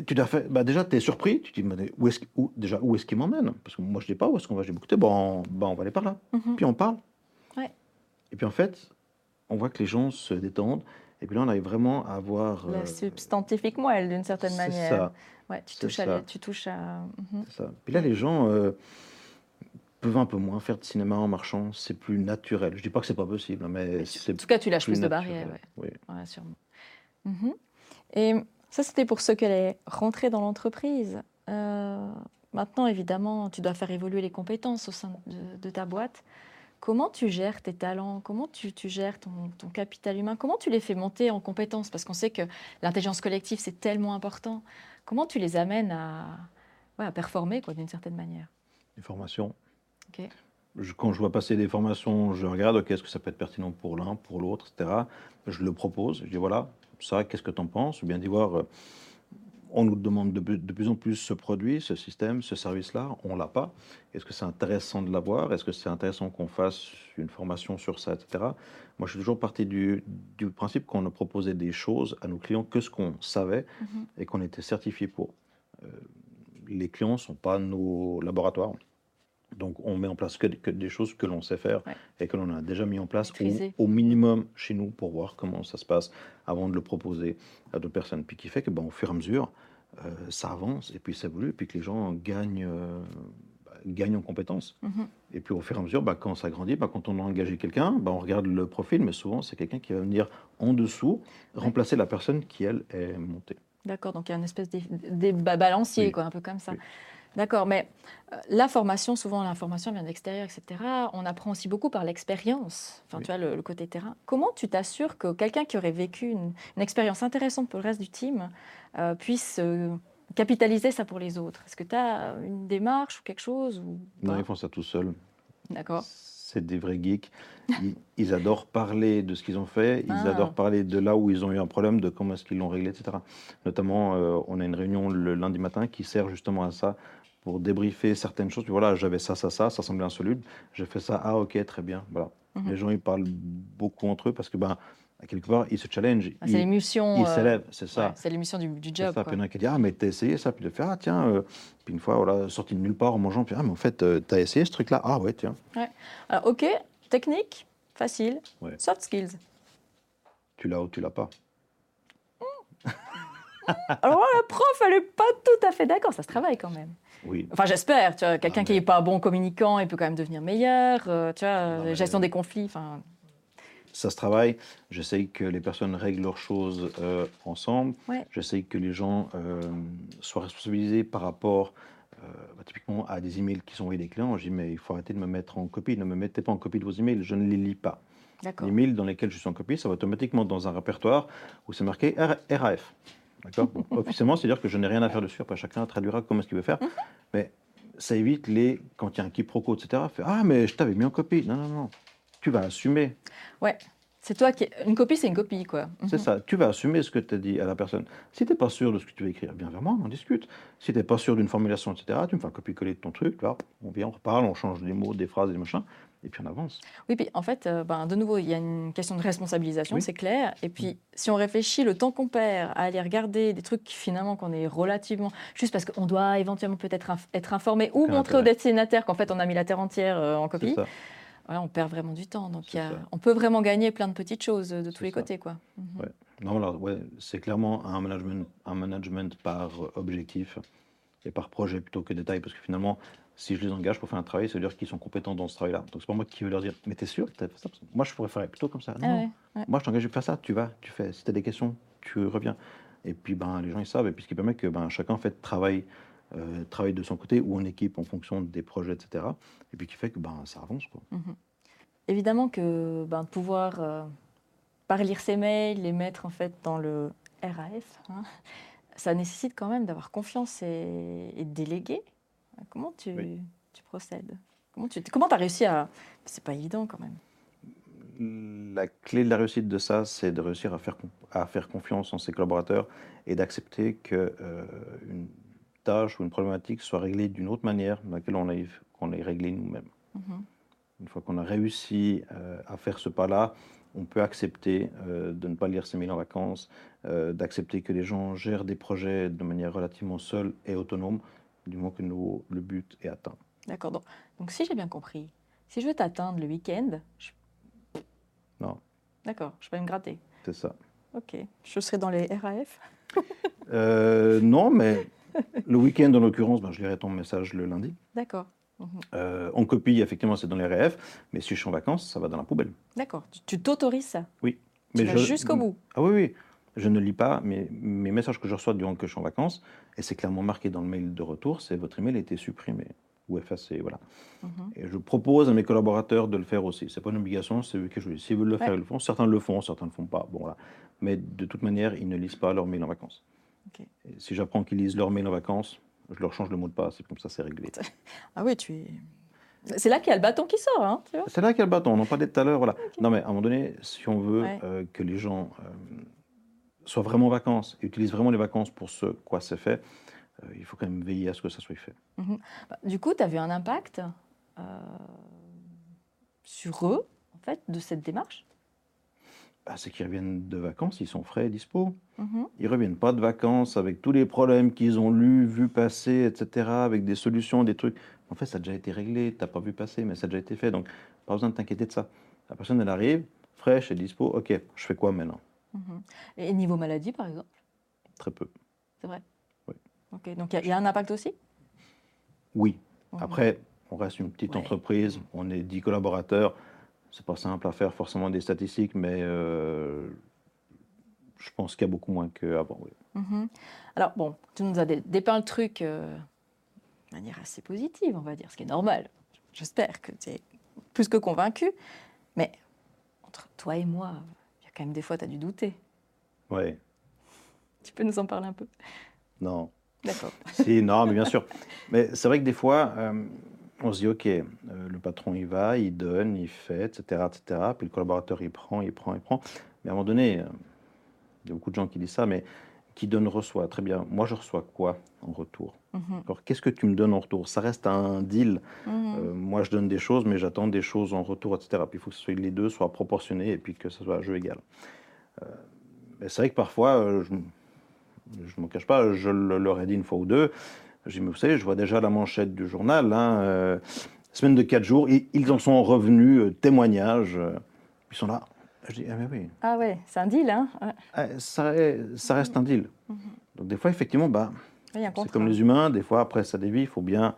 tu faire, bah, déjà, tu es surpris, tu te dis, mais où est-ce, où- déjà, où est-ce qu'il m'emmène? Parce que moi, je ne dis pas où est-ce qu'on va. Je dis, écoutez, bon, ben, on va aller par là. Mhm. Puis on parle. Ouais. Et puis en fait, on voit que les gens se détendent. Et puis là, on arrive vraiment à avoir. La euh, substantifique moelle, d'une certaine c'est manière. ça. Ouais, tu c'est touches, à, ça. la- tu touches à. Mhm. C'est ça. Puis là, les gens euh, peuvent un peu moins faire de cinéma en marchant. C'est plus naturel. Je dis pas que c'est pas possible, mais c'est En tout cas, tu lâches plus plus de barrières. ouais. Oui. Ouais, sûrement. Mhm. Et ça, c'était pour ceux qui allaient rentrer dans l'entreprise. Euh, maintenant, évidemment, tu dois faire évoluer les compétences au sein de, de ta boîte. Comment tu gères tes talents? Comment tu, tu gères ton, ton capital humain? Comment tu les fais monter en compétences? Parce qu'on sait que l'intelligence collective, c'est tellement important. Comment tu les amènes à, ouais, à performer, quoi, d'une certaine manière? Les formations. Je- quand je vois passer des formations, je regarde, ok, est-ce que ça peut être pertinent pour l'un, pour l'autre, etc. Je le propose. Je dis, voilà, ça, qu'est-ce que tu en penses? Ou bien d'y voir, euh, on nous demande de, plus- de plus en plus ce produit, ce système, ce service-là, on l'a pas. Est-ce que c'est intéressant de l'avoir? Est-ce que c'est intéressant qu'on fasse une formation sur ça, etc. Moi, je suis toujours parti du, du principe qu'on ne proposait des choses à nos clients que ce qu'on savait Mhm. et qu'on était certifié pour. Euh, les clients ne sont pas nos laboratoires. Donc, on met en place que, que des choses que l'on sait faire Ouais. et que l'on a déjà mis en place au, Maîtriser. au minimum chez nous pour voir comment ça se passe avant de le proposer à d'autres personnes. Puis qui fait que, ben, au fur et à mesure, euh, ça avance et puis ça évolue, et puis que les gens gagnent, euh, bah, gagnent en compétences. Mhm. Et puis au fur et à mesure, bah, quand ça grandit, bah, quand on a engagé quelqu'un, bah, on regarde le profil, mais souvent c'est quelqu'un qui va venir en dessous remplacer la personne qui, elle, est montée. D'accord, donc il y a une espèce de balancier, Oui. quoi, un peu comme ça. Oui. D'accord, mais euh, la formation, souvent l'information vient de l'extérieur, etc. On apprend aussi beaucoup par l'expérience, enfin Oui. tu vois, le, le côté terrain. Comment tu t'assures que quelqu'un qui aurait vécu une, une expérience intéressante pour le reste du team euh, puisse euh, capitaliser ça pour les autres? Est-ce que tu as une démarche ou quelque chose ou Non, ils font ça tout seuls. D'accord. C'est des vrais geeks. Ils, ils adorent parler de ce qu'ils ont fait, ils Ah. adorent parler de là où ils ont eu un problème, de comment est-ce qu'ils l'ont réglé, etc. Notamment, euh, on a une réunion le lundi matin qui sert justement à ça, pour débriefer certaines choses. Puis voilà, j'avais ça, ça, ça, ça semblait insoluble. J'ai fait ça, ah ok, très bien. Voilà. Mhm. Les gens, ils parlent beaucoup entre eux parce que, ben, à quelque part, ils se challenge. Ah, c'est l'émission. ils euh, s'élèvent, c'est ça. ouais, c'est l'émission du, du job. ça. Puis il y en a qui disent Ah, mais t'as essayé ça? Puis de faire Ah, tiens. euh, Puis une fois, voilà, sorti de nulle part en mangeant. Puis Ah, mais en fait, euh, t'as essayé ce truc-là? Ah, ouais, tiens. Alors, ok, technique, facile. Ouais. Soft skills. Tu l'as ou tu l'as pas? Alors là, la prof, elle n'est pas tout à fait d'accord, ça se travaille quand même. Oui. Enfin, j'espère, tu vois, quelqu'un Ah, qui n'est pas bon communicant, il peut quand même devenir meilleur, euh, tu vois, Non, mais- gestion des conflits, enfin, Ça se travaille. J'essaye que les personnes règlent leurs choses euh, ensemble. Ouais. J'essaye que les gens euh, soient responsabilisés par rapport, euh, bah, typiquement, à des emails qui sont envoyés des clients. Je dis Mais il faut arrêter de me mettre en copie. Ne me mettez pas en copie de vos emails. Je ne les lis pas. Les mails dans lesquels je suis en copie, ça va automatiquement dans un répertoire où c'est marqué RAF. D'accord? Bon, Officiellement, c'est-à-dire que je n'ai rien à faire dessus. Après, chacun traduira comment est-ce qu'il veut faire. Mais ça évite les. Quand il y a un quiproquo, etc. Fait, ah, mais je t'avais mis en copie. Non, non, non. Tu vas assumer. Ouais, c'est toi qui. Une copie, c'est une copie, quoi. C'est Mhm. ça. Tu vas assumer ce que tu as dit à la personne. Si tu n'es pas sûr de ce que tu veux écrire, viens vers moi, on en discute. Si tu n'es pas sûr d'une formulation, etc., tu me fais un copier-coller de ton truc. Là, on vient, on reparle, on change des mots, des phrases, des machins. Et puis on avance. Oui, puis en fait, euh, ben, de nouveau, il y a une question de responsabilisation, Oui. c'est clair. Et puis, si on réfléchit le temps qu'on perd à aller regarder des trucs finalement qu'on est relativement. juste parce qu'on doit éventuellement peut-être inf- être informé ou montrer au intérêt. destinataire qu'en fait on a mis la terre entière euh, en copie, voilà, on perd vraiment du temps. Donc, y a- on peut vraiment gagner plein de petites choses euh, de tous les ça. côtés, quoi. Mhm. Ouais. Non, alors, ouais, c'est clairement un management, un management par objectif et par projet plutôt que détail. Parce que finalement, si je les engage pour faire un travail, ça veut dire qu'ils sont compétents dans ce travail-là. Donc, c'est pas moi qui vais leur dire, mais t'es sûr que t'as fait ça? Parce que Moi, je pourrais faire plutôt comme ça. Non, Ah non. ouais, ouais. Moi, je t'engage à faire ça, tu vas, tu fais. Si tu as des questions, tu reviens. Et puis, ben, les gens, ils savent. Et puis, ce qui permet que ben, chacun, en fait, travaille, euh, travaille de son côté ou en équipe en fonction des projets, etc. Et puis, qui fait que ben, ça avance. Quoi. Mhm. Évidemment que ben, pouvoir euh, par lire ses mails, les mettre en fait dans le RAF, hein, ça nécessite quand même d'avoir confiance et, et de déléguer. Comment tu, Oui. tu procèdes? Comment tu comment as réussi à... C'est pas évident quand même. La clé de la réussite de ça, c'est de réussir à faire, à faire confiance en ses collaborateurs et d'accepter que euh, tâche ou une problématique soit réglée d'une autre manière dans laquelle on l'a qu'on l'ait réglée nous-mêmes. Mhm. Une fois qu'on a réussi euh, à faire ce pas-là, on peut accepter euh, de ne pas lire ses mails en vacances, d'accepter que les gens gèrent des projets de manière relativement seule et autonome, du moment que nous, le but est atteint. D'accord. Donc, donc si j'ai bien compris, si je veux t'atteindre le week-end, je... Non, d'accord, je vais me gratter. c'est ça. Ok. Je serai dans les RAF. Euh, non, mais le week-end, en l'occurrence, ben, je lirai ton message le lundi. D'accord. Mhm. Euh, copie, effectivement, c'est dans les RF, mais si je suis en vacances, ça va dans la poubelle. D'accord. Tu- Tu t'autorises ça? Oui. Tu Mais vas je- jusqu'au bout? Ah oui, oui. Je ne lis pas mes, mes messages que je reçois durant que je suis en vacances, et c'est clairement marqué dans le mail de retour, c'est votre email a été supprimé ou effacé, voilà. Mhm. Et je propose à mes collaborateurs de le faire aussi. C'est pas une obligation, c'est qui choisissent. S'ils veulent le Ouais. faire, ils le font. Certains le font, certains ne le font pas. Bon, voilà. Mais de toute manière, ils ne lisent pas leur mail en vacances. Si j'apprends qu'ils lisent leur mail en vacances, je leur change le mot de passe, et comme ça, c'est réglé. Ah oui, tu es. C'est là qu'il y a le bâton qui sort, hein, C'est là qu'il y a le bâton, on en parlait tout à l'heure. Voilà. Non, mais à un moment donné, si on veut Ouais. euh, que les gens euh, soient vraiment en vacances et utilisent vraiment les vacances pour ce quoi c'est fait, euh, il faut quand même veiller à ce que ça soit fait. Bah, Du coup, tu as vu un impact euh, sur eux, en fait, de cette démarche? Bah, c'est qu'ils reviennent de vacances, ils sont frais et dispo. Mhm. Ils reviennent pas de vacances avec tous les problèmes qu'ils ont lus, vus passer, etc., avec des solutions, des trucs. En fait, ça a déjà été réglé, tu n'as pas vu passer, mais ça a déjà été fait. Donc, pas besoin de t'inquiéter de ça. La personne, elle arrive, fraîche et dispo. Ok, je fais quoi maintenant? Mhm. Et niveau maladie, par exemple Très peu. C'est vrai Oui. Ok, donc il y a- il y, a un impact aussi Oui. Mhm. Après, on reste une petite Ouais. entreprise, on est 10 collaborateurs. C'est pas simple à faire forcément des statistiques, mais euh, je pense qu'il y a beaucoup moins qu'avant. Oui. Mhm. Alors, bon, tu nous as dé- dépeint le truc euh, de manière assez positive, on va dire, ce qui est normal. J'espère que tu es plus que convaincu. Mais entre toi et moi, quand même des fois, tu as dû douter. Ouais. Tu peux nous en parler un peu? Non. D'accord. Si, non, mais bien sûr. Mais c'est vrai que des fois, euh, on se dit, OK, euh, le patron, il va, il donne, il fait, etc., etc. Puis le collaborateur, il prend, il prend, il prend. Mais à un moment donné, euh, il y a beaucoup de gens qui disent ça, mais qui donne, reçoit. Très bien. Moi, je reçois quoi en retour? Alors, qu'est-ce que tu me donnes en retour? Ça reste un deal. Mhm. Euh, moi, je donne des choses, mais j'attends des choses en retour, etc. Puis il faut que les deux soient proportionnés et puis que ce soit à jeu égal. Euh, c'est vrai que parfois, euh, je ne m'en cache pas, je le- leur ai dit une fois ou deux. J'ai dit, mais vous savez, je vois déjà la manchette du journal. hein, euh, semaine de quatre jours, ils, ils en sont revenus, témoignages. ils sont là. Je dis, ah mais oui, Ah ouais, c'est un deal, hein Ouais. ah, ça, ça reste un deal. Mhm. Donc des fois, effectivement, bah, c'est comme les humains, des fois après ça dévie, il faut bien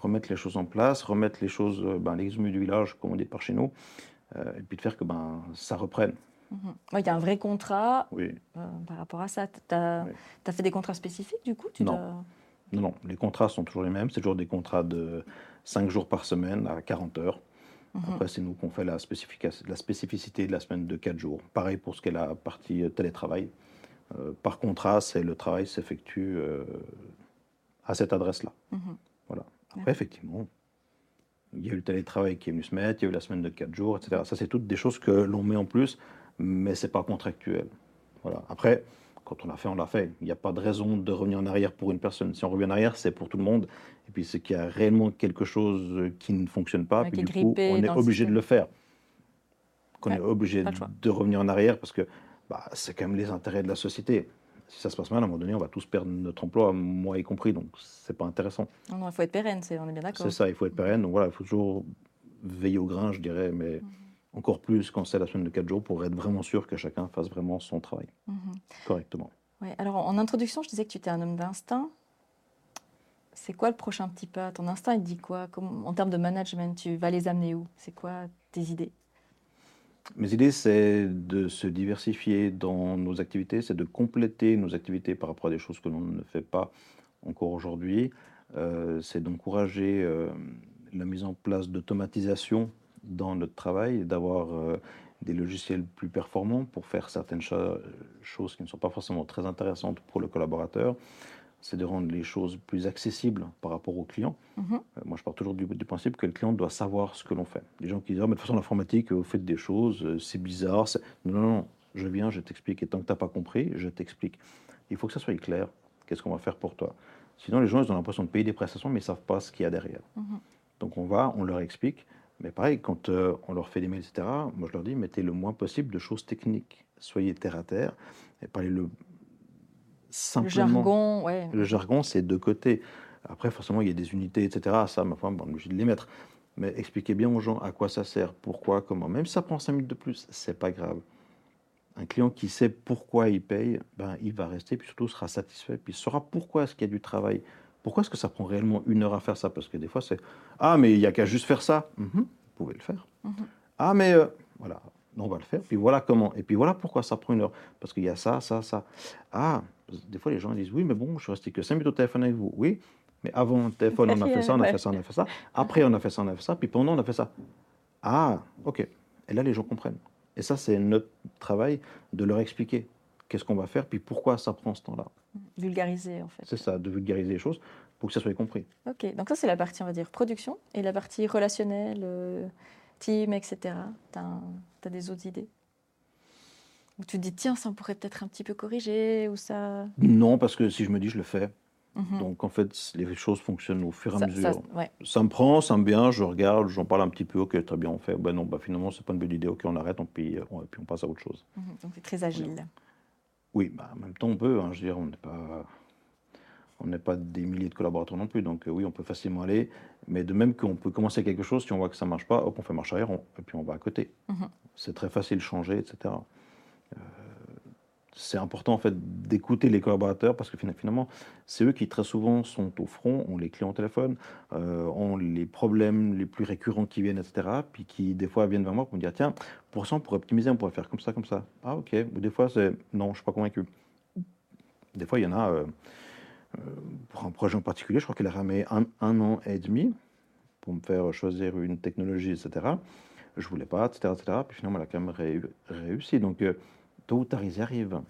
remettre les choses en place, remettre les choses, euh, ben, les humus du village, comme on dit par chez nous, euh, et puis de faire que ben, ça reprenne. Mhm. Ouais, Il y a un vrai contrat Oui. euh, par rapport à ça. Tu as, Oui. fait des contrats spécifiques, du coup tu Non. Non, non, les contrats sont toujours les mêmes, c'est toujours des contrats de 5 jours par semaine à 40 heures. Mhm. Après, c'est nous qu'on fait la, la spécificité de la semaine de 4 jours. Pareil pour ce qui est la partie télétravail. Euh, par contrat, c'est le travail s'effectue euh, à cette adresse-là. Mhm. Voilà. Après, effectivement, il y a eu le télétravail qui est venu se mettre, il y a eu la semaine de 4 jours, etc. Ça, c'est toutes des choses que l'on met en plus, mais c'est pas contractuel. Voilà. Après, quand on l'a fait, on l'a fait. Il n'y a pas de raison de revenir en arrière pour une personne. Si on revient en arrière, c'est pour tout le monde. Et puis, c'est qu'il y a réellement quelque chose qui ne fonctionne pas, Ouais, puis du coup, on est obligé de le faire. Qu'on Ouais, est obligé de revenir en arrière parce que bah, c'est quand même les intérêts de la société. Si ça se passe mal, à un moment donné, on va tous perdre notre emploi, moi y compris, donc c'est pas intéressant. Non, non, il faut être pérenne, c'est- on est bien d'accord. C'est ça, il faut être pérenne. Donc voilà, il faut toujours veiller au grain, je dirais, mais Mhm. encore plus quand c'est la semaine de 4 jours pour être vraiment sûr que chacun fasse vraiment son travail Mhm. correctement. Ouais, alors en introduction, je disais que tu étais un homme d'instinct. C'est quoi le prochain petit pas? Ton instinct, il te dit quoi? Comme- En termes de management, tu vas les amener où? C'est quoi tes idées? Mes idées, c'est de se diversifier dans nos activités, c'est de compléter nos activités par rapport à des choses que l'on ne fait pas encore aujourd'hui. Euh, c'est d'encourager euh, la mise en place d'automatisation dans notre travail, d'avoir euh, des logiciels plus performants pour faire certaines cho- choses qui ne sont pas forcément très intéressantes pour le collaborateur. C'est de rendre les choses plus accessibles par rapport au client. Mhm. Euh, Moi, je pars toujours du, du principe que le client doit savoir ce que l'on fait. Les gens qui disent, Ah, mais de toute façon, l'informatique, vous faites des choses, euh, c'est bizarre. Non, non, non, je viens, je t'explique. Et tant que tu n'as pas compris, je t'explique. Il faut que ça soit clair. Qu'est-ce qu'on va faire pour toi? Sinon, les gens, ils ont l'impression de payer des prestations, mais ils ne savent pas ce qu'il y a derrière. Mhm. Donc, on va, on leur explique. Mais pareil, quand euh, on leur fait des mails, etc., moi, je leur dis, mettez le moins possible de choses techniques. Soyez terre à terre et parlez le Le jargon, ouais. Le jargon, c'est de côté. Après, forcément, il y a des unités, etc. Ça, ma femme, on est obligé de les mettre. Mais expliquez bien aux gens à quoi ça sert, pourquoi, comment. Même si ça prend 5 minutes de plus, c'est pas grave. Un client qui sait pourquoi il paye, ben, il va rester, puis surtout sera satisfait, puis il saura pourquoi est-ce qu'il y a du travail. Pourquoi est-ce que ça prend réellement une heure à faire ça? Parce que des fois, c'est Ah, mais il n'y a qu'à juste faire ça. Mhm, vous pouvez le faire. Mhm. Ah, mais euh, voilà, on va le faire. Puis voilà comment. Et puis voilà pourquoi ça prend une heure. Parce qu'il y a ça, ça, ça. Ah, des fois, les gens disent Oui, mais bon, je suis resté que 5 minutes au téléphone avec vous. Oui, mais avant le téléphone, on a fait ça, on a fait ça, on a fait ça. Après, on a fait ça, on a fait ça. Puis pendant, on a fait ça. Ah, ok. Et là, les gens comprennent. Et ça, c'est notre travail de leur expliquer qu'est-ce qu'on va faire, puis pourquoi ça prend ce temps-là. Vulgariser, en fait. C'est ça, de vulgariser les choses pour que ça soit compris. Ok, donc ça, c'est la partie, on va dire, production. Et la partie relationnelle, euh, team, etc. Tu as, des autres idées Ou tu te dis, tiens, ça on pourrait peut-être un petit peu corriger, ou ça... Non, parce que si je me dis, je le fais. Mhm. Donc en fait, les choses fonctionnent au fur et à mesure. ça- ouais. Ça me prend, ça me vient, je regarde, j'en parle un petit peu, ok, très bien, on fait. Ben non, bah finalement, c'est pas une bonne idée, ok, on arrête, on, puis, on, et puis on passe à autre chose. Mhm, Donc c'est très agile. Oui, bah, en même temps, on peut, hein, je veux dire, on n'est pas, on n'est pas des milliers de collaborateurs non plus, donc euh, oui, on peut facilement aller, mais de même qu'on peut commencer quelque chose, si on voit que ça marche pas, hop, on fait marche arrière, on- et puis on va à côté. Mhm. C'est très facile de changer, etc. Euh, c'est important en fait d'écouter les collaborateurs parce que fina- finalement, c'est eux qui très souvent sont au front, ont les clients au téléphone, euh, ont les problèmes les plus récurrents qui viennent, etc. Puis qui des fois viennent vers moi pour me dire tiens, pour ça, pour optimiser, on pourrait faire comme ça, comme ça. Ah ok. Ou des fois c'est non, je suis pas convaincu. Des fois, il y en a euh, pour un projet en particulier, je crois qu'il a ramé un, un an et demi pour me faire choisir une technologie, etc. Je voulais pas, etc., etc. Puis finalement, elle a quand même réu- réussi. Donc, euh, tôt ou tard, ils y arrivent.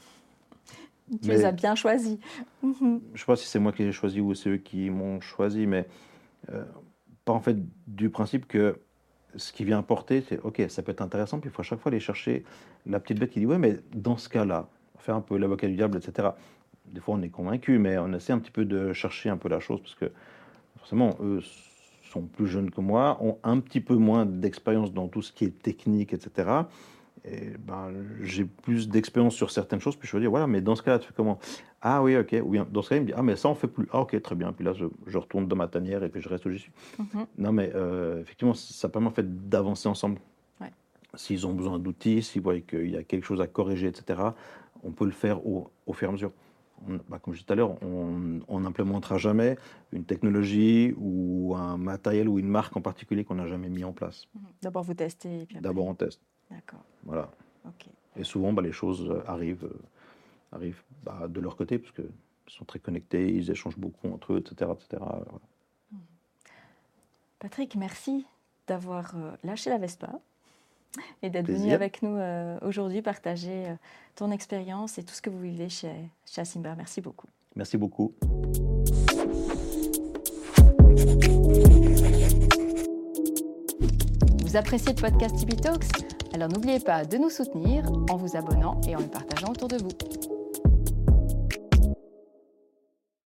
Tu Mais- les as bien choisis. Mhm. Je sais pas si c'est moi qui les ai choisis ou c'est eux qui m'ont choisi, mais euh, pas en fait du principe que ce qui vient apporter, c'est ok, ça peut être intéressant, puis il faut à chaque fois aller chercher la petite bête qui dit ouais, mais dans ce cas-là, faire un peu l'avocat du diable, etc. Des fois, on est convaincu, mais on essaie un petit peu de chercher un peu la chose parce que forcément, eux sont plus jeunes que moi, ont un petit peu moins d'expérience dans tout ce qui est technique, etc. Et ben, j'ai plus d'expérience sur certaines choses, puis je veux dire, voilà, mais dans ce cas-là, tu fais comment? Ah oui, ok, oui, dans ce cas-là, il me dit, ah, mais ça, on fait plus. Ah, ok, très bien. Puis là, je, je retourne dans ma tanière et puis je reste où j'y suis. Mhm. Non, mais euh, effectivement, ça permet en fait d'avancer ensemble. Ouais. S'ils ont besoin d'outils, s'ils voient qu'il y a quelque chose à corriger, etc., on peut le faire au, au fur et à mesure. On- bah, comme je disais tout à l'heure, on n'implémentera jamais une technologie ou un matériel ou une marque en particulier qu'on n'a jamais mis en place. Mhm. D'abord, vous testez. D'abord, on teste. D'accord. Voilà. Ok. Et souvent, bah, les choses euh, arrivent, euh, arrivent bah, de leur côté, parce qu'ils sont très connectés, ils échangent beaucoup entre eux, etc. etc. Voilà. Patrick, merci d'avoir euh, lâché la Vespa et d'être venu avec nous euh, aujourd'hui partager euh, ton expérience et tout ce que vous vivez chez, chez Asimba. Merci beaucoup. Merci beaucoup. Vous appréciez le podcast Tipeee Talks? Alors n'oubliez pas de nous soutenir en vous abonnant et en le partageant autour de vous.